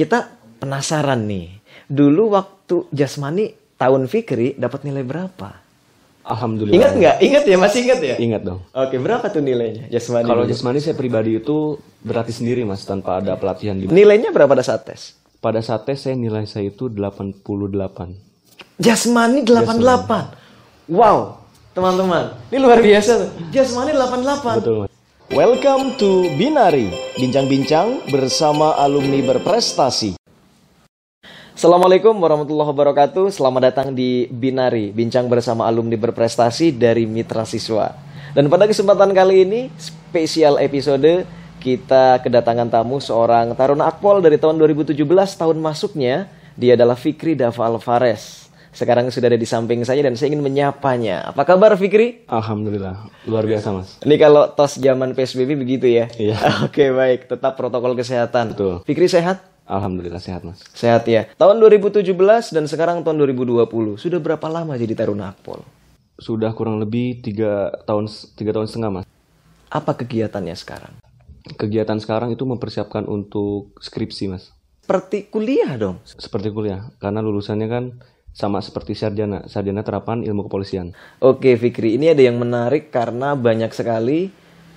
kita penasaran nih. Dulu waktu jasmani tahun Fikri dapat nilai berapa? Alhamdulillah. Ingat nggak? Ingat ya, masih ingat ya? Ingat dong. Oke, berapa tuh nilainya jasmani? Kalau jasmani saya pribadi itu berarti sendiri mas tanpa ada pelatihan di nilainya berapa pada saat tes? Pada saat tes saya nilai saya itu 88. Jasmani 88. Wow, teman-teman. Ini luar biasa tuh. Jasmani 88. Betul mas. Welcome to Binari, bincang-bincang bersama alumni berprestasi. Assalamualaikum warahmatullahi wabarakatuh. Selamat datang di Binari, bincang bersama alumni berprestasi dari Mitra Siswa. Dan pada kesempatan kali ini, spesial episode kita kedatangan tamu seorang taruna akpol dari tahun 2017 tahun masuknya. Dia adalah Fikri Dava Alvarez. Sekarang sudah ada di samping saya dan saya ingin menyapanya. Apa kabar Fikri? Alhamdulillah. Luar biasa mas. Ini kalau tos zaman PSBB begitu ya? Iya. Oke baik, tetap protokol kesehatan. Betul. Fikri sehat? Alhamdulillah sehat mas. Sehat ya. Tahun 2017 dan sekarang tahun 2020. Sudah berapa lama jadi taruna akpol? Sudah kurang lebih tiga tahun tiga tahun setengah mas. Apa kegiatannya sekarang? Kegiatan sekarang itu mempersiapkan untuk skripsi mas. Seperti kuliah dong. Seperti kuliah. Karena lulusannya kan sama seperti sarjana. Sarjana terapan ilmu kepolisian. Oke Fikri, ini ada yang menarik karena banyak sekali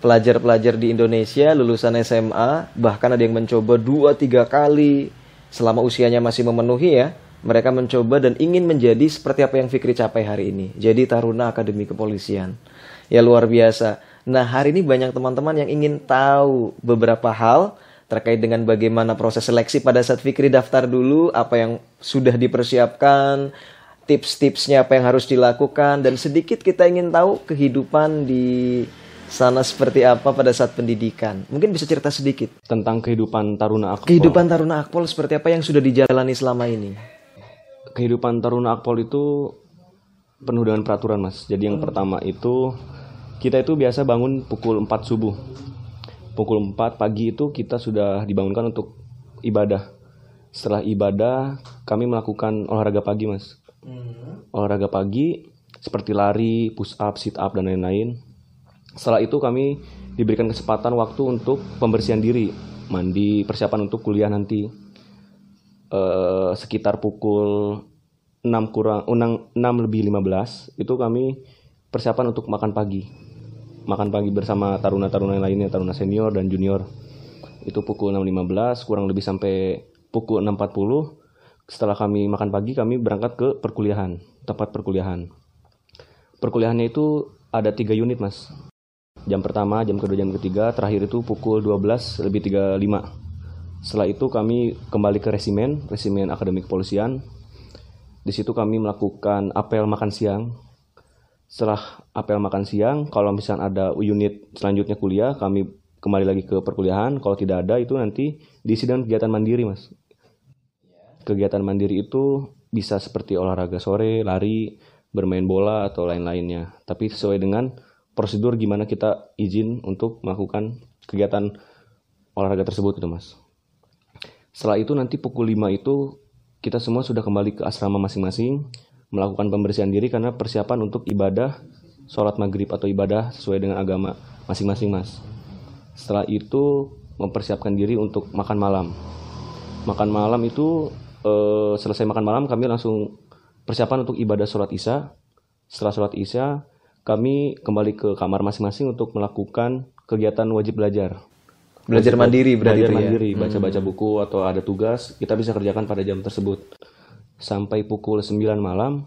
pelajar-pelajar di Indonesia lulusan SMA bahkan ada yang mencoba dua tiga kali selama usianya masih memenuhi ya mereka mencoba dan ingin menjadi seperti apa yang Fikri capai hari ini jadi taruna akademi kepolisian ya luar biasa nah hari ini banyak teman-teman yang ingin tahu beberapa hal terkait dengan bagaimana proses seleksi pada saat Fikri daftar dulu apa yang sudah dipersiapkan tips-tipsnya apa yang harus dilakukan dan sedikit kita ingin tahu kehidupan di sana seperti apa pada saat pendidikan. Mungkin bisa cerita sedikit. Tentang kehidupan taruna akpol. Kehidupan taruna akpol seperti apa yang sudah dijalani selama ini? Kehidupan taruna akpol itu penuh dengan peraturan mas. Jadi yang pertama itu kita itu biasa bangun pukul 4 subuh. Pukul 4 pagi itu kita sudah dibangunkan untuk ibadah. Setelah ibadah kami melakukan olahraga pagi mas. Olahraga pagi seperti lari, push up, sit up dan lain-lain. Setelah itu kami diberikan kesempatan waktu untuk pembersihan diri, mandi, persiapan untuk kuliah nanti. Eh, sekitar pukul 6 kurang 6, 6 lebih 15 itu kami persiapan untuk makan pagi. Makan pagi bersama taruna-taruna lainnya, taruna senior dan junior. Itu pukul 6.15 kurang lebih sampai pukul 6.40. Setelah kami makan pagi kami berangkat ke perkuliahan, tempat perkuliahan. Perkuliahannya itu ada tiga unit mas jam pertama, jam kedua, jam ketiga, terakhir itu pukul 12 lebih 35. Setelah itu kami kembali ke resimen, resimen akademik kepolisian. Di situ kami melakukan apel makan siang. Setelah apel makan siang, kalau misalnya ada unit selanjutnya kuliah, kami kembali lagi ke perkuliahan. Kalau tidak ada, itu nanti diisi dengan kegiatan mandiri, mas. Kegiatan mandiri itu bisa seperti olahraga sore, lari, bermain bola, atau lain-lainnya. Tapi sesuai dengan prosedur gimana kita izin untuk melakukan kegiatan olahraga tersebut itu mas. Setelah itu nanti pukul 5 itu kita semua sudah kembali ke asrama masing-masing melakukan pembersihan diri karena persiapan untuk ibadah sholat maghrib atau ibadah sesuai dengan agama masing-masing mas. Setelah itu mempersiapkan diri untuk makan malam. Makan malam itu eh, selesai makan malam kami langsung persiapan untuk ibadah sholat isya. Setelah sholat isya kami kembali ke kamar masing-masing untuk melakukan kegiatan wajib belajar. Belajar mandiri berarti Belajar ya? mandiri, baca-baca buku atau ada tugas, kita bisa kerjakan pada jam tersebut. Sampai pukul 9 malam,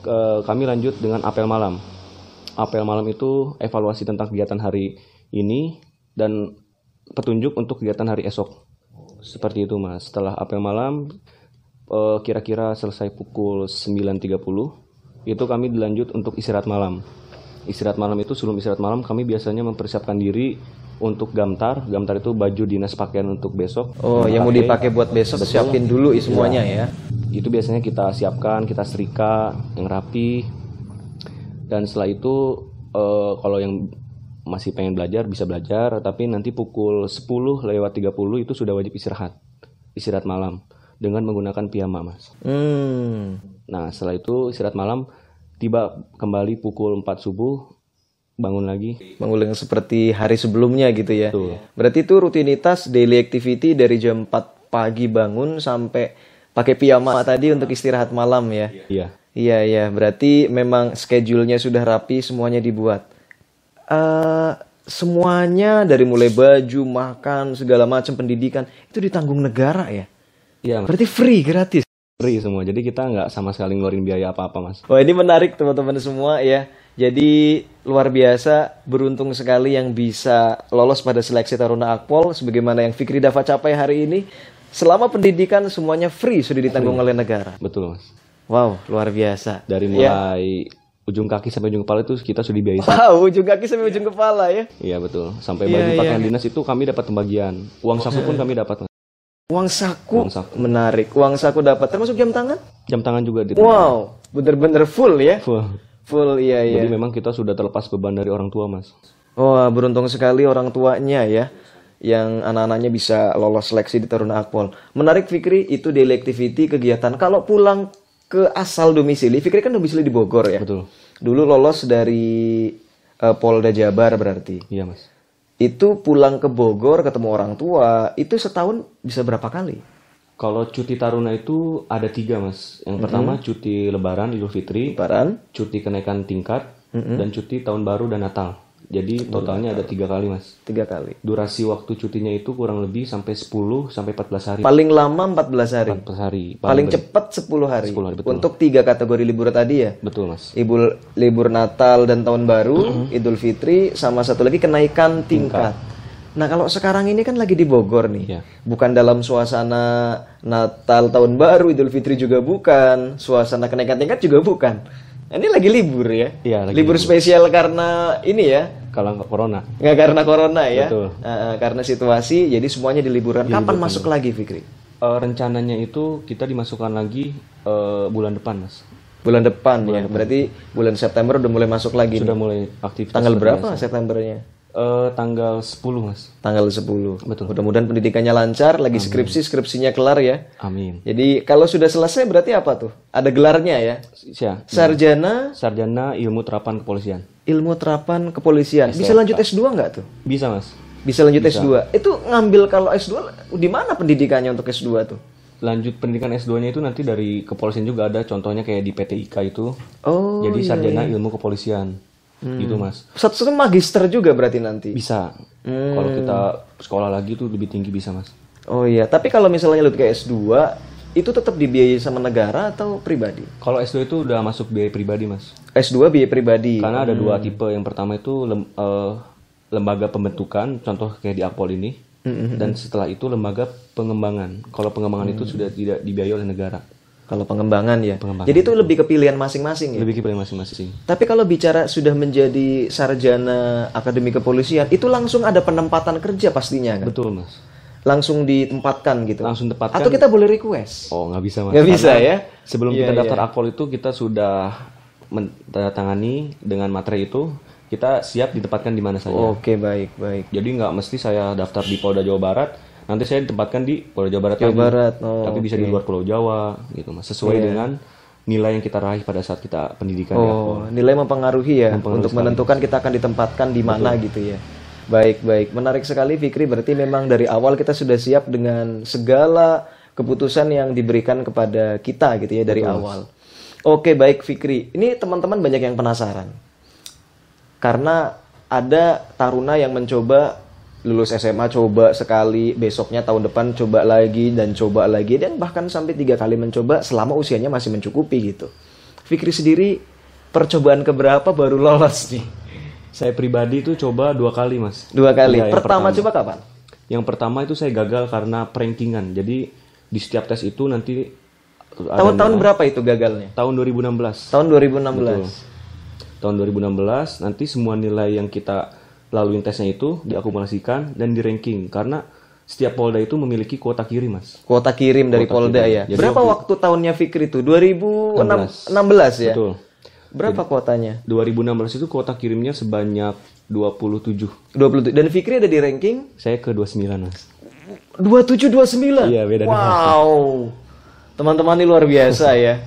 ke- kami lanjut dengan apel malam. Apel malam itu evaluasi tentang kegiatan hari ini dan petunjuk untuk kegiatan hari esok. Seperti itu mas. Setelah apel malam, eh, kira-kira selesai pukul 9.30, itu kami dilanjut untuk istirahat malam. Istirahat malam itu sebelum istirahat malam kami biasanya mempersiapkan diri untuk gamtar. Gamtar itu baju dinas pakaian untuk besok. Oh, yang mau dipakai buat besok siapin dulu i- semuanya ya. Itu biasanya kita siapkan, kita setrika yang rapi. Dan setelah itu eh, kalau yang masih pengen belajar bisa belajar, tapi nanti pukul 10 lewat 30 itu sudah wajib istirahat. Istirahat malam dengan menggunakan piyama, Mas. Hmm. Nah, setelah itu istirahat malam tiba kembali pukul 4 subuh bangun lagi. Mengulang seperti hari sebelumnya gitu ya. Betul. Berarti itu rutinitas daily activity dari jam 4 pagi bangun sampai pakai piyama tadi untuk istirahat malam ya. Iya. Iya iya, berarti memang schedule-nya sudah rapi, semuanya dibuat. Eh semuanya dari mulai baju, makan, segala macam pendidikan itu ditanggung negara ya. Iya. Berarti free, gratis. Free semua. Jadi kita nggak sama sekali ngeluarin biaya apa-apa, Mas. Wah ini menarik teman-teman semua ya. Jadi luar biasa, beruntung sekali yang bisa lolos pada seleksi Taruna Akpol sebagaimana yang Fikri Dava capai hari ini. Selama pendidikan semuanya free sudah ditanggung oleh negara. Betul, Mas. Wow, luar biasa. Dari Ya. mulai ujung kaki sampai ujung kepala itu kita sudah dibiayai. Wow, ujung kaki sampai ujung kepala ya. Iya, betul. Sampai Iya, baju iya. pakaian dinas itu kami dapat pembagian. Uang saku pun kami dapat. Uang saku, Uang saku. menarik. Uang saku dapat termasuk jam tangan? Jam tangan juga di Wow, bener-bener full ya. Full. Full iya iya. Jadi memang kita sudah terlepas beban dari orang tua, Mas. Wah, beruntung sekali orang tuanya ya yang anak-anaknya bisa lolos seleksi di Taruna Akpol. Menarik Fikri itu daily activity kegiatan. Kalau pulang ke asal domisili, Fikri kan domisili di Bogor ya. Betul. Dulu lolos dari eh, Polda Jabar berarti. Iya, Mas. Itu pulang ke Bogor ketemu orang tua, itu setahun bisa berapa kali? Kalau cuti taruna itu ada tiga, Mas. Yang pertama cuti Lebaran, Idul Fitri, Lebaran, cuti kenaikan tingkat, dan cuti Tahun Baru dan Natal. Jadi totalnya ada tiga kali, Mas. tiga kali. Durasi waktu cutinya itu kurang lebih sampai 10 sampai 14 hari. Paling lama 14 hari. 14 hari. Paling baik. cepat 10 hari. 10 hari, betul. Untuk tiga kategori libur tadi ya. Betul, Mas. Ibu libur Natal dan Tahun Baru, Idul Fitri, sama satu lagi kenaikan tingkat. Nah kalau sekarang ini kan lagi di Bogor nih, Iya. bukan dalam suasana Natal Tahun Baru, Idul Fitri juga bukan, suasana kenaikan tingkat juga bukan. Ini lagi libur ya, Iya, lagi libur spesial karena ini ya, Kalau nggak corona. nggak karena corona ya, Betul. Eh, karena situasi, jadi semuanya diliburkan. Kapan masuk lagi Fikri? Eh, rencananya itu kita dimasukkan lagi eh, bulan depan, Mas. Bulan depan ya, berarti bulan September udah mulai masuk lagi. nih. Sudah mulai aktivitas. Tanggal berapa biasa. Septembernya? Eh, tanggal 10, Mas. Tanggal 10. Betul. Mudah-mudahan pendidikannya lancar, lagi skripsi, skripsinya kelar ya. Amin. Jadi kalau sudah selesai berarti apa tuh? Ada gelarnya ya. Siap. Sarjana Sarjana Ilmu Terapan Kepolisian. Ilmu Terapan Kepolisian. Bisa lanjut S2 nggak tuh? Bisa, Mas. Bisa lanjut S2. Itu ngambil kalau S2 di mana pendidikannya untuk S2 tuh? Lanjut pendidikan S2-nya itu nanti dari kepolisian juga ada contohnya kayak di PT IKA itu. Oh, Jadi sarjana ilmu kepolisian. Gitu, Mas. satu-satu magister juga berarti nanti. Bisa. Kalau kita sekolah lagi tuh lebih tinggi bisa, Mas. Oh iya, tapi kalau misalnya lu kayak S2 itu tetap dibiayai sama negara atau pribadi? Kalau S2 itu udah masuk biaya pribadi, Mas. S2 biaya pribadi. Karena ada dua tipe. Yang pertama itu lem- eh, lembaga pembentukan, contoh kayak di Akpol ini. Dan setelah itu lembaga pengembangan. Kalau pengembangan itu sudah tidak dibiayai oleh negara. Kalau pengembangan ya. Pengembangan, Jadi itu lebih ke pilihan masing-masing ya. Lebih ke masing-masing. Tapi kalau bicara sudah menjadi sarjana akademi kepolisian, itu langsung ada penempatan kerja pastinya kan? Betul, Mas. Langsung ditempatkan gitu. Langsung tepatkan. Atau kita boleh request? Oh, nggak bisa, Mas. Nggak bisa ya? Sebelum Iya, kita daftar iya. Akpol itu kita sudah menandatangani dengan materi itu, kita siap ditempatkan di mana saja. Oke, baik, baik. Jadi nggak mesti saya daftar di Polda Jawa Barat, nanti saya ditempatkan di Polda Jawa Barat Jawa lagi. Barat. Oh, Tapi bisa di luar Pulau Jawa gitu Mas, sesuai dengan nilai yang kita raih pada saat kita pendidikan ya. Oh, nilai mempengaruhi ya Mempengaruhi untuk menentukan kita akan ditempatkan di mana gitu ya. Baik, baik. Menarik sekali Fikri. Berarti memang dari awal kita sudah siap dengan segala keputusan yang diberikan kepada kita gitu ya dari awal. Oke, baik Fikri. Ini teman-teman banyak yang penasaran. Karena ada taruna yang mencoba lulus SMA coba sekali, besoknya tahun depan coba lagi dan coba lagi dan bahkan sampai tiga kali mencoba selama usianya masih mencukupi gitu. Fikri sendiri percobaan keberapa baru lolos nih? Saya pribadi itu coba dua kali Mas. Dua kali. Yang pertama, pertama. coba kapan? Yang pertama itu saya gagal karena prankingan. Jadi di setiap tes itu nanti ada Tahun-tahun berapa itu gagalnya? tahun 2016. Tahun 2016. Tahun 2016 nanti semua nilai yang kita laluin tesnya itu diakumulasikan dan di ranking karena setiap polda itu memiliki kuota kirim mas. Kuota kirim dari Polda ya. Jadi Berapa waktu tahunnya Fikri itu? 2016 ya? Betul. Berapa kuotanya? 2016 itu kuota kirimnya sebanyak 27. 20 dan Fikri ada di ranking Saya ke 29 mas. 27 29. Iya, beda. Wow. Teman-teman ini luar biasa ya.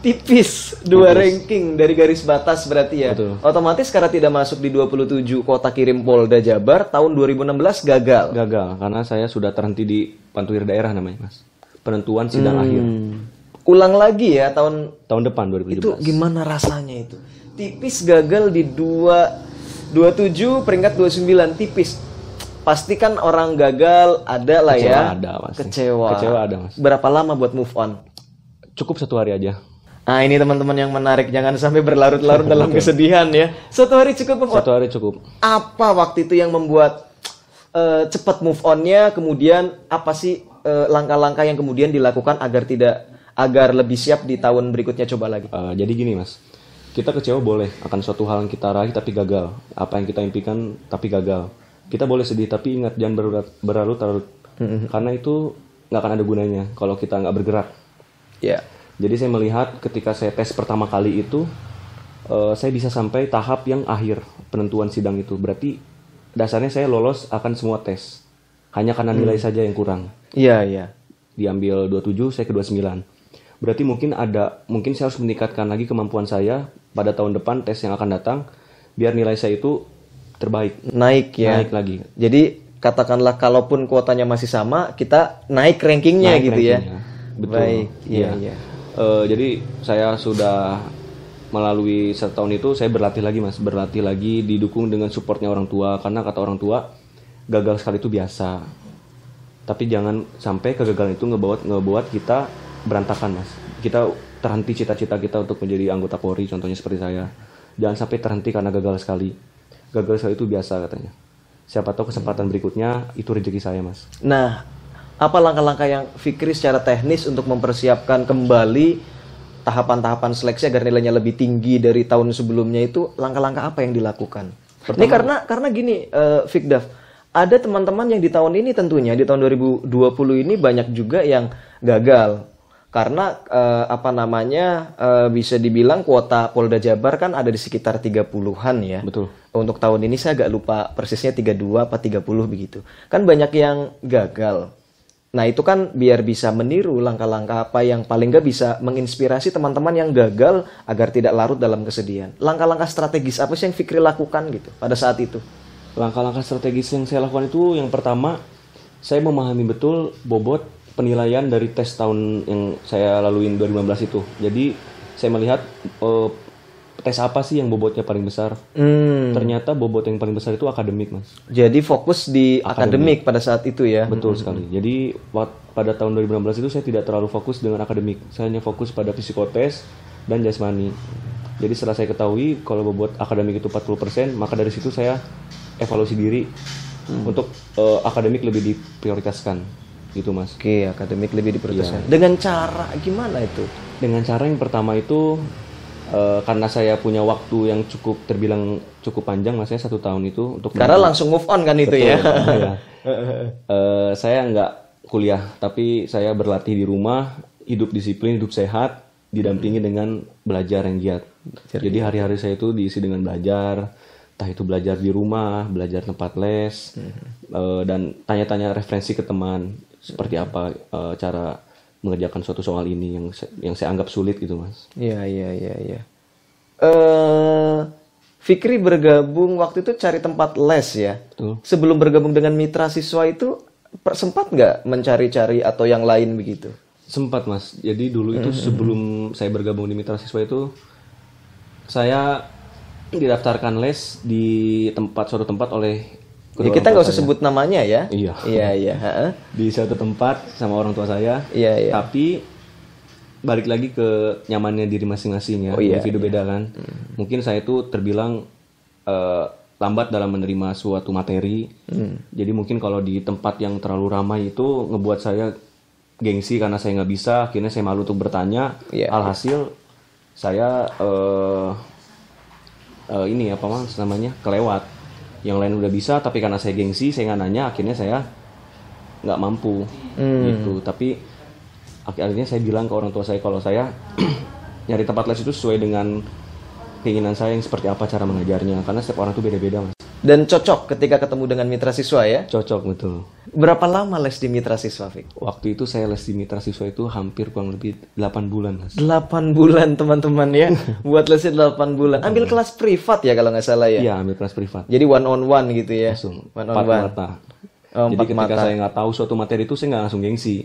Tipis dua ranking dari garis batas berarti ya. Betul. Otomatis karena tidak masuk di 27 kota kirim Polda Jabar tahun 2016 gagal. Gagal karena saya sudah terhenti di Pantuir daerah namanya, Mas. Penentuan sidang akhir Ulang lagi ya tahun tahun depan 2017. itu gimana rasanya itu? Tipis gagal di 2 27 peringkat 29 tipis. Pasti kan orang gagal ada lah Kecewa ya. ada, Mas. Kecewa. Kecewa ada, Mas. Berapa lama buat move on? Cukup satu hari aja. Nah ini teman-teman yang menarik jangan sampai berlarut-larut dalam kesedihan ya. Satu hari cukup. Satu hari cukup. Apa waktu itu yang membuat eh, cepat move onnya? Kemudian apa sih eh, langkah-langkah yang kemudian dilakukan agar tidak agar lebih siap di tahun berikutnya coba lagi? Eh, jadi gini, Mas. Kita kecewa boleh akan suatu hal yang kita raih tapi gagal. Apa yang kita impikan tapi gagal. Kita boleh sedih tapi ingat jangan berlarut- berlarut-larut. Karena itu nggak akan ada gunanya kalau kita nggak bergerak. Ya. Jadi saya melihat ketika saya tes pertama kali itu, eh, saya bisa sampai tahap yang akhir penentuan sidang itu. Berarti dasarnya saya lolos akan semua tes. Hanya karena nilai saja yang kurang. Iya, iya. Diambil 27, saya ke 29. Berarti mungkin ada, mungkin saya harus meningkatkan lagi kemampuan saya pada tahun depan tes yang akan datang, biar nilai saya itu terbaik, Naik ya. naik lagi. Jadi katakanlah kalaupun kuotanya masih sama, kita naik rankingnya Naik gitu ya. rankingnya. Betul. Baik, iya, Iya. iya. Eh, jadi saya sudah melalui setahun itu saya berlatih lagi mas, berlatih lagi didukung dengan supportnya orang tua karena kata orang tua gagal sekali itu biasa. Tapi jangan sampai kegagalan itu ngebuat ngebuat kita berantakan mas. Kita terhenti cita-cita kita untuk menjadi anggota Polri contohnya seperti saya. Jangan sampai terhenti karena gagal sekali. Gagal sekali itu biasa katanya. Siapa tahu kesempatan berikutnya itu rezeki saya mas. Nah, apa langkah-langkah yang Fikri secara teknis untuk mempersiapkan kembali tahapan-tahapan seleksi agar nilainya lebih tinggi dari tahun sebelumnya itu langkah-langkah apa yang dilakukan? Ini karena karena gini, eh, Fikdaf, ada teman-teman yang di tahun ini tentunya di tahun 2020 ini banyak juga yang gagal karena eh, apa namanya eh, bisa dibilang kuota Polda Jabar kan ada di sekitar 30-an ya. Betul. Untuk tahun ini saya agak lupa persisnya 32 apa 30 begitu. Kan banyak yang gagal. Nah itu kan biar bisa meniru langkah-langkah apa yang paling nggak bisa menginspirasi teman-teman yang gagal agar tidak larut dalam kesedihan. Langkah-langkah strategis apa sih yang Fikri lakukan gitu pada saat itu? Langkah-langkah strategis yang saya lakukan itu yang pertama saya memahami betul bobot penilaian dari tes tahun yang saya laluin 2015 itu. Jadi saya melihat eh, tes apa sih yang bobotnya paling besar. Hmm, Ternyata bobot yang paling besar itu akademik, Mas. jadi fokus di akademik pada saat itu ya. Betul sekali. Jadi pada tahun 2016 itu saya tidak terlalu fokus dengan akademik. Saya hanya fokus pada psikotes dan jasmani. Jadi setelah saya ketahui kalau bobot akademik itu 40%, maka dari situ saya evaluasi diri untuk eh, akademik lebih diprioritaskan. Gitu, Mas. Oke, akademik lebih diprioritaskan. Dengan cara gimana itu? Dengan cara yang pertama itu eh, karena saya punya waktu yang cukup terbilang cukup panjang, Mas, saya satu tahun itu untuk Karena langsung move on kan itu ya. Iya. Eh, saya nggak kuliah, tapi saya berlatih di rumah, hidup disiplin, hidup sehat, didampingi dengan belajar yang giat. Jadi hari-hari saya itu diisi dengan belajar, entah itu belajar di rumah, belajar tempat les, eh, dan tanya-tanya referensi ke teman, seperti apa eh, cara mengerjakan suatu soal ini yang yang saya anggap sulit gitu, mas. Iya, iya, iya, iya. Eh, Fikri bergabung waktu itu cari tempat les ya. Betul. Sebelum bergabung dengan mitra siswa itu sempat nggak mencari-cari atau yang lain begitu? Sempat mas. Jadi dulu itu sebelum saya bergabung di Mitra Siswa itu saya didaftarkan les di tempat suatu tempat oleh Ya, kita nggak usah sebut namanya ya. Iya. Iya, iya. di suatu tempat sama orang tua saya. Iya, iya. Tapi balik lagi ke nyamannya diri masing-masing ya. Oh, iya, Individu beda kan. Mungkin saya itu terbilang eh, lambat dalam menerima suatu materi. Hmm. Jadi mungkin kalau di tempat yang terlalu ramai itu ngebuat saya gengsi karena saya nggak bisa. Akhirnya saya malu untuk bertanya. Iya, Alhasil saya eh, eh, ini apa mas namanya kelewat. Yang lain udah bisa tapi karena saya gengsi saya nggak nanya. Akhirnya saya nggak mampu Hmm. gitu. Tapi akhirnya saya bilang ke orang tua saya kalau saya nyari tempat les itu sesuai dengan keinginan saya yang seperti apa cara mengajarnya karena setiap orang tuh beda-beda mas Dan cocok ketika ketemu dengan mitra siswa ya. Cocok betul. Berapa lama les di mitra siswa, Fik? Waktu itu saya les di mitra siswa itu hampir kurang lebih 8 bulan, Mas. 8 bulan teman-teman ya. Buat lesnya 8 bulan. Ambil kelas privat ya kalau nggak salah ya. Iya, ambil kelas privat. Jadi one on one gitu ya. Langsung One on empat one. mata. Oh, Jadi ketika mata. saya nggak tahu suatu materi itu saya nggak langsung gengsi.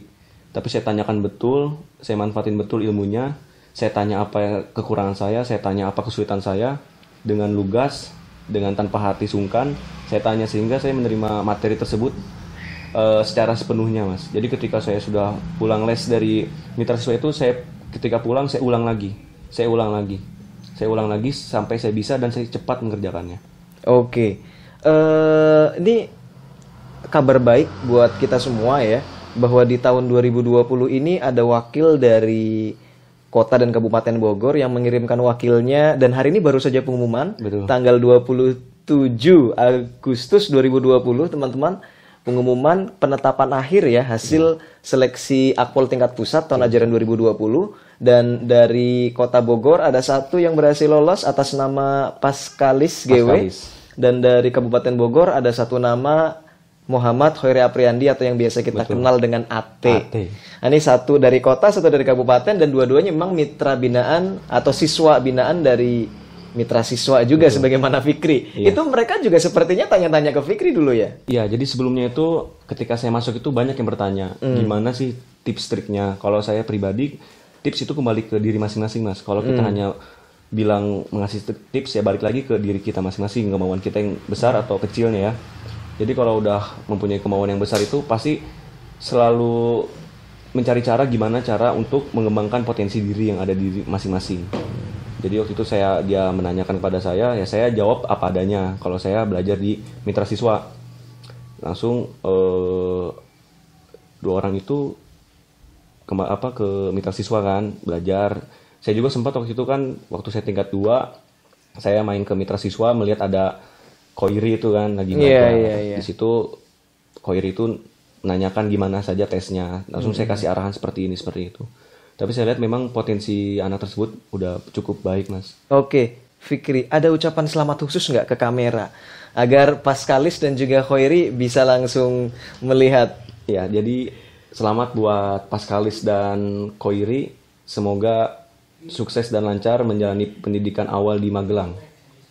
Tapi saya tanyakan betul, saya manfaatin betul ilmunya. Saya tanya apa kekurangan saya, saya tanya apa kesulitan saya dengan lugas, dengan tanpa hati sungkan. Saya tanya sehingga saya menerima materi tersebut eh, secara sepenuhnya, Mas. Jadi ketika saya sudah pulang les dari mitra siswa itu, saya ketika pulang saya ulang lagi, saya ulang lagi, saya ulang lagi sampai saya bisa dan saya cepat mengerjakannya. Oke. Eh ini kabar baik buat kita semua ya bahwa di tahun 2020 ini ada wakil dari Kota dan Kabupaten Bogor yang mengirimkan wakilnya dan hari ini baru saja pengumuman Betul. tanggal 27 Agustus 2020 teman-teman pengumuman penetapan akhir ya hasil seleksi Akpol tingkat pusat tahun ajaran 2020 dan dari Kota Bogor ada satu yang berhasil lolos atas nama Paskalis GW Paskalis. dan dari Kabupaten Bogor ada satu nama Muhammad Khairi Apriandi atau yang biasa kita kenal dengan AT. AT. Nah, ini satu dari kota, satu dari kabupaten dan dua-duanya memang mitra binaan atau siswa binaan dari mitra siswa juga sebagaimana Fikri. Itu mereka juga sepertinya tanya-tanya ke Fikri dulu ya. Iya, jadi sebelumnya itu ketika saya masuk itu banyak yang bertanya, gimana sih tips triknya? Kalau saya pribadi, tips itu kembali ke diri masing-masing, Mas. Kalau kita hanya bilang mengasih tips ya balik lagi ke diri kita masing-masing, kemauan kita yang besar atau kecilnya ya. Jadi kalau udah mempunyai kemauan yang besar itu pasti selalu mencari cara gimana cara untuk mengembangkan potensi diri yang ada di masing-masing. Jadi waktu itu saya dia menanyakan kepada saya, ya saya jawab apa adanya. Kalau saya belajar di mitra siswa, langsung eh, dua orang itu ke apa ke mitra siswa kan belajar. Saya juga sempat waktu itu kan waktu saya tingkat dua, saya main ke mitra siswa melihat ada koiri itu kan lagi Iya, belajar. iya, iya. Di situ koiri itu menanyakan gimana saja tesnya. Langsung saya kasih arahan seperti ini seperti itu. Tapi saya lihat memang potensi anak tersebut udah cukup baik mas. Oke, Fikri, ada ucapan selamat khusus nggak ke kamera agar Paskalis dan juga Khairi bisa langsung melihat? Ya, jadi selamat buat Paskalis dan Koiri. Semoga sukses dan lancar menjalani pendidikan awal di Magelang.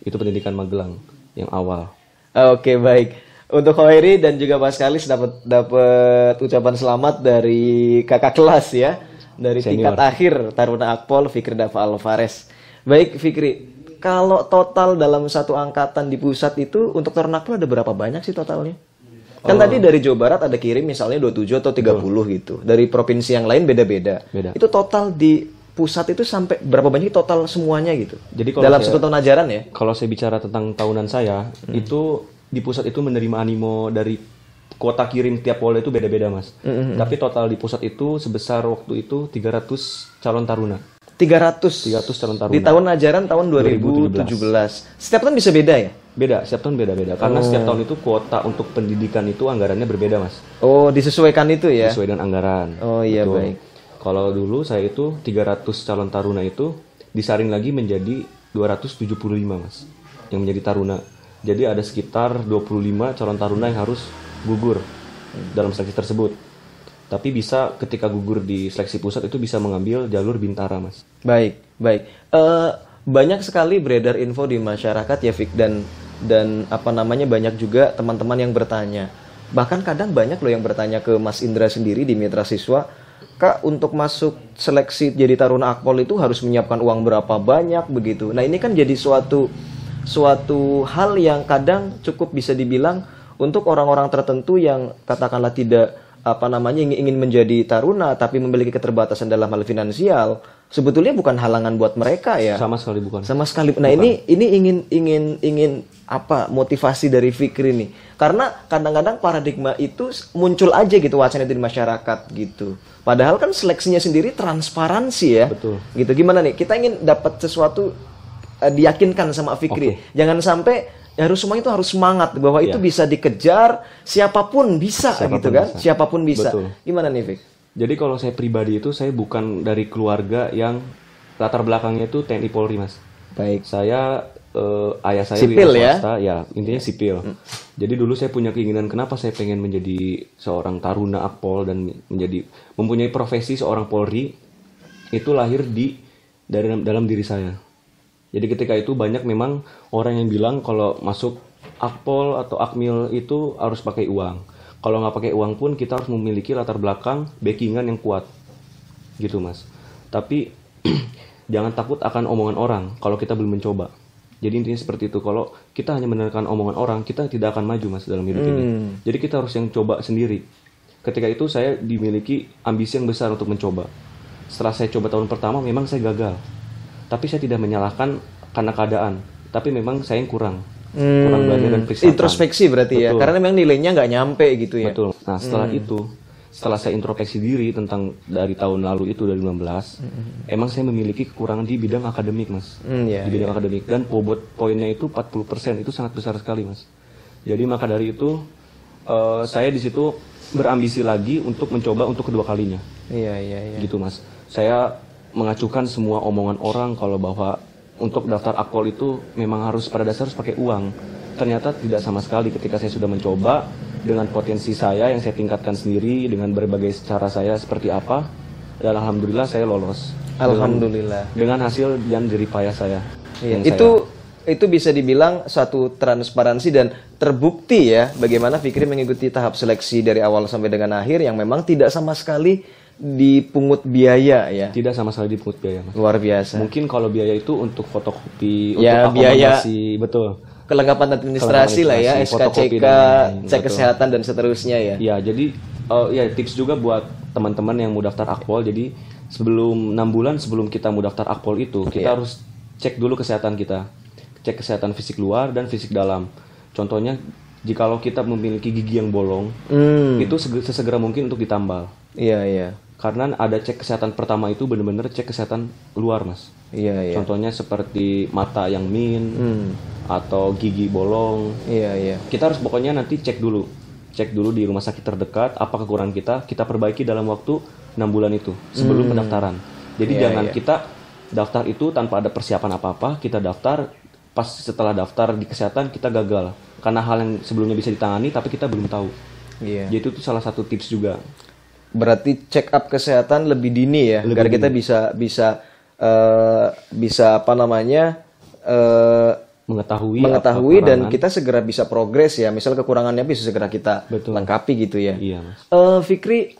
Itu pendidikan Magelang yang awal. Oke baik. Untuk Khairi dan juga Paskalis dapat dapat ucapan selamat dari kakak kelas ya dari tingkat akhir Taruna Akpol Fikri Dava Alvarez. Baik Fikri, kalau total dalam satu angkatan di pusat itu untuk Taruna Akpol ada berapa banyak sih totalnya? Kan tadi dari Jawa Barat ada kirim misalnya 27 atau 30 gitu. Dari provinsi yang lain beda-beda. Beda. Itu total di pusat itu sampai berapa banyak total semuanya gitu? Jadi kalau dalam saya- satu tahun ajaran ya? Kalau saya bicara tentang tahunan saya, itu di pusat itu menerima animo dari kuota kirim tiap pola itu beda-beda mas. Tapi total di pusat itu sebesar waktu itu 300 calon taruna. 300 300 calon taruna. di tahun ajaran tahun 2017. Setiap tahun bisa beda ya? Beda, setiap tahun beda-beda. Karena setiap tahun itu kuota untuk pendidikan itu anggarannya berbeda mas. Oh, disesuaikan itu ya? Sesuai dengan anggaran. Oh iya Betul. baik. Kalau dulu saya itu 300 calon taruna itu disaring lagi menjadi 275 mas. Yang menjadi taruna. Jadi ada sekitar 25 calon taruna yang harus gugur dalam seleksi tersebut. Tapi bisa ketika gugur di seleksi pusat itu bisa mengambil jalur bintara mas. Baik, baik. Eh banyak sekali beredar info di masyarakat ya Fik dan dan apa namanya banyak juga teman-teman yang bertanya. Bahkan kadang banyak loh yang bertanya ke Mas Indra sendiri di Mitra Siswa, Kak untuk masuk seleksi jadi Taruna Akpol itu harus menyiapkan uang berapa banyak begitu. Nah, ini kan jadi suatu suatu hal yang kadang cukup bisa dibilang untuk orang-orang tertentu yang katakanlah tidak apa namanya ingin, menjadi taruna tapi memiliki keterbatasan dalam hal finansial sebetulnya bukan halangan buat mereka ya. Sama sekali bukan. sama sekali. Nah ini ini ingin ingin ingin apa motivasi dari Fikri nih. Karena kadang-kadang paradigma itu muncul aja gitu wacana itu di masyarakat gitu. Padahal kan seleksinya sendiri transparansi ya. Betul. gitu. Gimana nih? Kita ingin dapat sesuatu eh, diyakinkan sama Fikri. Jangan sampai harus semua itu harus semangat bahwa itu bisa dikejar siapa pun bisa gitu kan siapa pun bisa Betul. gimana nih Fik Jadi kalau saya pribadi itu saya bukan dari keluarga yang latar belakangnya itu TNI Polri mas. baik Saya eh, ayah saya Sipil ya? swasta, ya intinya sipil. Jadi dulu saya punya keinginan kenapa saya pengen menjadi seorang taruna akpol dan menjadi mempunyai profesi seorang polri itu lahir di dari dalam diri saya. Jadi ketika itu banyak memang orang yang bilang kalau masuk akpol atau akmil itu harus pakai uang. Kalau nggak pakai uang pun kita harus memiliki latar belakang backingan yang kuat, gitu mas. Tapi jangan takut akan omongan orang kalau kita belum mencoba. Jadi intinya seperti itu. Kalau kita hanya mendengarkan omongan orang, kita tidak akan maju mas dalam hidup ini. Jadi kita harus yang coba sendiri. Ketika itu saya dimiliki ambisi yang besar untuk mencoba. Setelah saya coba tahun pertama, memang saya gagal. Tapi saya tidak menyalahkan karena keadaan. Tapi memang saya yang kurang. Kurang belajar dan. Hmm. Introspeksi berarti ya, Betul. karena memang nilainya nggak nyampe gitu ya. Betul. Nah setelah itu, setelah saya introspeksi diri tentang dari tahun lalu itu dari 2019, emang saya memiliki kekurangan di bidang akademik mas. Hmm, ya, di bidang akademik dan bobot poinnya itu 40% itu sangat besar sekali mas. Jadi maka dari itu eh, saya di situ berambisi lagi untuk mencoba untuk kedua kalinya Iya iya iya. gitu mas. Saya mengacukan semua omongan orang kalau bahwa untuk daftar akpol itu memang harus pada dasar harus pakai uang. Ternyata tidak sama sekali ketika saya sudah mencoba dengan potensi saya yang saya tingkatkan sendiri dengan berbagai cara saya seperti apa dan alhamdulillah saya lolos. Alhamdulillah. Dengan hasil dan jerih payah saya. Iya, yang saya- itu itu bisa dibilang satu transparansi dan terbukti ya bagaimana Fikri mengikuti tahap seleksi dari awal sampai dengan akhir yang memang tidak sama sekali dipungut biaya ya. tidak sama sekali dipungut biaya mas. Luar biasa. Mungkin kalau biaya itu untuk fotokopi, Ya, untuk biaya- betul. Kelengkapan administrasi lah ya, administrasi, fotokopi SKCK, dan lain-lain, cek betul. kesehatan dan seterusnya ya. Ya, jadi eh, ya tips juga buat teman-teman yang mau daftar akpol. Jadi sebelum enam bulan sebelum kita mau daftar akpol itu, kita harus cek dulu kesehatan kita. Cek kesehatan fisik luar dan fisik dalam. Contohnya, jikalau kita memiliki gigi yang bolong, Hmm. itu sege- sesegera mungkin untuk ditambal. Iya iya. Karena ada cek kesehatan pertama itu benar-benar cek kesehatan luar, Mas. Iya iya. Contohnya seperti mata yang min Hmm. atau gigi bolong. Iya iya. Kita harus pokoknya nanti cek dulu. Cek dulu di rumah sakit terdekat apa kekurangan kita, kita perbaiki dalam waktu 6 bulan itu sebelum pendaftaran. Jadi Iya, jangan iya. kita daftar itu tanpa ada persiapan apa-apa, kita daftar pas setelah daftar di kesehatan kita gagal karena hal yang sebelumnya bisa ditangani tapi kita belum tahu. Iya. Jadi itu salah satu tips juga. Berarti check up kesehatan lebih dini ya, Lebih agar kita bisa bisa eh, bisa apa namanya eh, Mengetahui mengetahui dan kita segera bisa progres ya. Misal kekurangannya bisa segera kita Betul. lengkapi gitu ya. Iya, Mas. Eh, Fikri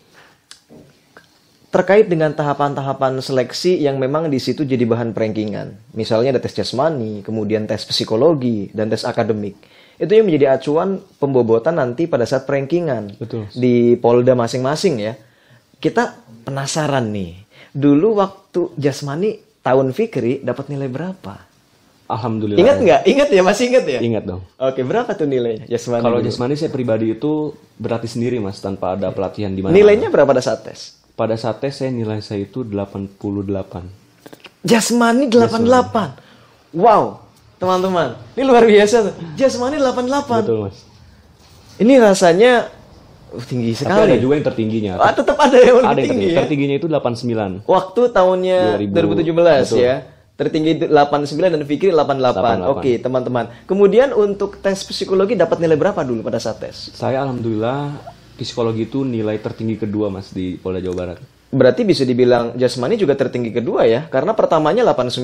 terkait dengan tahapan-tahapan seleksi yang memang di situ jadi bahan prankingan. Misalnya ada tes jasmani, kemudian tes psikologi dan tes akademik. Itu yang menjadi acuan pembobotan nanti pada saat prankingan Betul. di Polda masing-masing ya. Kita penasaran nih. Dulu waktu jasmani tahun Fikri dapat nilai berapa? Alhamdulillah. Ingat nggak? Ingat ya, masih ingat ya? Ingat dong. Oke, berapa tuh nilainya jasmani? Kalau dulu? jasmani saya pribadi itu berlatih sendiri mas tanpa ada pelatihan di mana. nilainya berapa pada saat tes? Pada saat tes saya nilai saya itu 88. Jasmani 88. Wow, teman-teman. Ini luar biasa tuh. Jasmani 88. Betul mas. Ini rasanya tinggi Tapi ada sekali. juga yang tertingginya. Ah, tetap ada yang lebih ada yang tinggi tertinggi. ya. Tertingginya itu 89. Waktu tahunnya 2000, 2017 betul. ya. Tertinggi itu 89 dan Fikri 88. 88. Oke, teman-teman. Kemudian untuk tes psikologi dapat nilai berapa dulu pada saat tes? Saya alhamdulillah psikologi itu nilai tertinggi kedua mas di Polda Jawa Barat. Berarti bisa dibilang jasmani juga tertinggi kedua ya, karena pertamanya 89.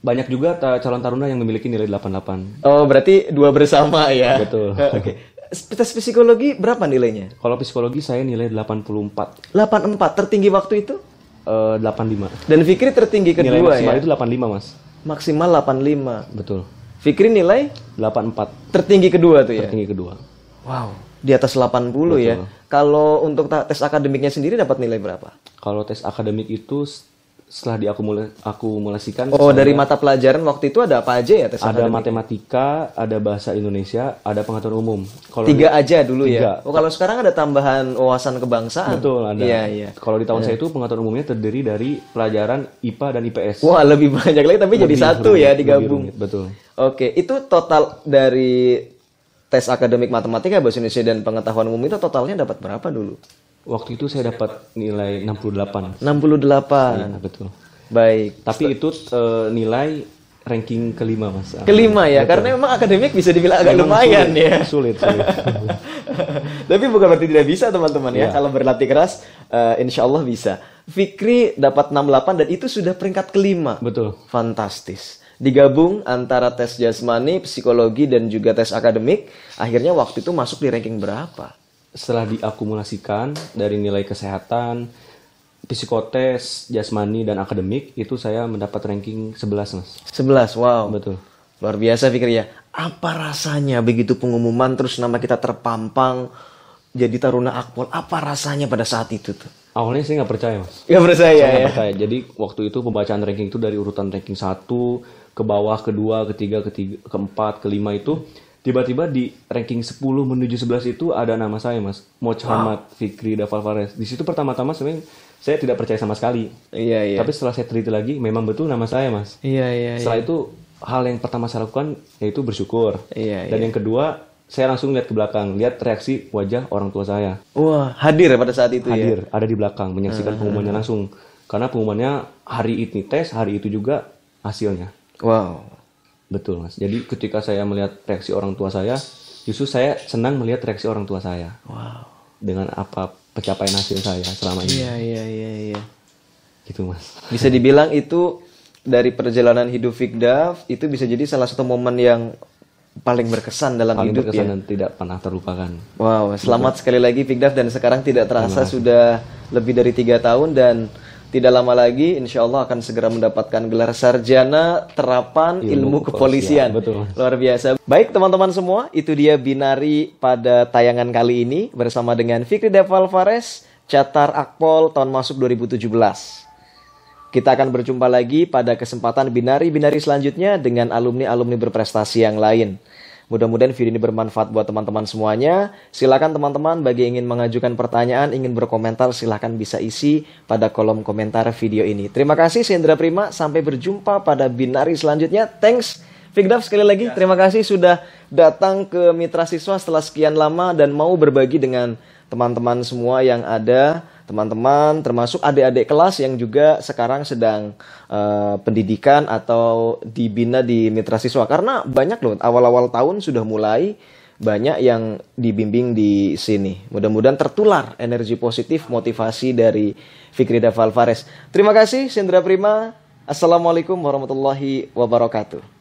Banyak juga calon taruna yang memiliki nilai 88. Oh, berarti dua bersama ya. Betul. Oke. Tes psikologi berapa nilainya? Kalau psikologi saya nilai 84. 84 tertinggi waktu itu Eh, 85. dan Fikri tertinggi kedua Nilai maksimal ya itu 85 mas. maksimal 85 Betul. Fikri nilai 84 tertinggi kedua tuh ya tertinggi kedua. wow di atas 80 ya kalau untuk tes akademiknya sendiri dapat nilai berapa Kalau tes akademik itu setelah diakumulasikan oh dari mata pelajaran waktu itu ada apa aja ya tes ada akademik matematika, ada bahasa Indonesia, ada pengetahuan umum. Kalau tiga aja dulu ya Tiga. oh kalau sekarang ada tambahan wawasan kebangsaan betul ada. iya iya Kalau di tahun saya itu pengetahuan umumnya terdiri dari pelajaran IPA dan IPS. wah lebih banyak lagi tapi jadi Lebih satu rumit, ya digabung rumit, betul. Oke, itu total dari tes akademik matematika, bahasa Indonesia dan pengetahuan umum itu totalnya dapat berapa dulu? Waktu itu saya dapat nilai 68. 68. Iya, betul. Baik. Tapi itu eh, nilai ranking kelima mas. Kelima ya, karena memang akademik bisa dibilang agak Memang lumayan sulit, ya. Sulit, sulit. Tapi bukan berarti tidak bisa teman-teman ya. Iya. Kalau berlatih keras, eh, insya Allah bisa. Fikri dapat 68 dan itu sudah peringkat kelima. Betul. Fantastis. Digabung antara tes jasmani, psikologi, dan juga tes akademik, akhirnya waktu itu masuk di ranking berapa? Setelah diakumulasikan dari nilai kesehatan, psikotes, jasmani dan akademik itu saya mendapat ranking 11 mas. 11, wow. Betul. Luar biasa Fikri ya. Apa rasanya begitu pengumuman terus nama kita terpampang jadi Taruna Akpol? Apa rasanya pada saat itu tuh? Awalnya saya nggak percaya mas. Gak percaya Saya nggak ya? percaya. Jadi waktu itu pembacaan ranking itu dari urutan ranking 1 ke bawah, kedua, ketiga, ketiga, keempat, kelima itu tiba-tiba di ranking 10 menuju 11 itu ada nama saya mas. Muhammad Fikri Daval Fares. Di situ pertama-tama sebenarnya saya tidak percaya sama sekali. Iya, iya. Tapi setelah saya teliti lagi, memang betul nama saya mas. Iya, iya, iya. Setelah itu hal yang pertama saya lakukan yaitu bersyukur. Iya, Dan yang kedua saya langsung lihat ke belakang, lihat reaksi wajah orang tua saya. Wah, hadir ya pada saat itu ya? Hadir, ada di belakang, menyaksikan pengumumannya langsung. Karena pengumumannya hari ini tes, hari itu juga hasilnya. Wow. Betul mas. Jadi ketika saya melihat reaksi orang tua saya, justru saya senang melihat reaksi orang tua saya. Wow. Dengan apa pencapaian hasil saya selama ini. Iya, iya, iya, iya. Gitu mas. Bisa dibilang itu dari perjalanan hidup Fikdaf itu bisa jadi salah satu momen yang paling berkesan dalam Paling hidup berkesan ya. dan tidak pernah terlupakan. Wow, selamat sekali lagi Fikdaf dan sekarang tidak terasa sudah lebih dari tiga tahun dan tidak lama lagi insya Allah akan segera mendapatkan gelar sarjana terapan ilmu, Ilmu kepolisian. kepolisian, betul. Luar biasa. Baik teman-teman semua, itu dia Binari pada tayangan kali ini bersama dengan Fikri Deval Catar Akpol tahun masuk 2017. Kita akan berjumpa lagi pada kesempatan binari-binari selanjutnya dengan alumni-alumni berprestasi yang lain. Mudah-mudahan video ini bermanfaat buat teman-teman semuanya. Silakan teman-teman bagi ingin mengajukan pertanyaan, ingin berkomentar, silakan bisa isi pada kolom komentar video ini. Terima kasih, saya Indra Prima. Sampai berjumpa pada binari selanjutnya. Thanks, Fikdaf sekali lagi. Terima kasih sudah datang ke Mitra Siswa setelah sekian lama dan mau berbagi dengan teman-teman semua yang ada teman-teman termasuk adik-adik kelas yang juga sekarang sedang eh, pendidikan atau dibina di mitra siswa karena banyak loh awal-awal tahun sudah mulai banyak yang dibimbing di sini. Mudah-mudahan tertular energi positif motivasi dari Fikri Daval Fares. Terima kasih Sendra Prima. Assalamualaikum warahmatullahi wabarakatuh.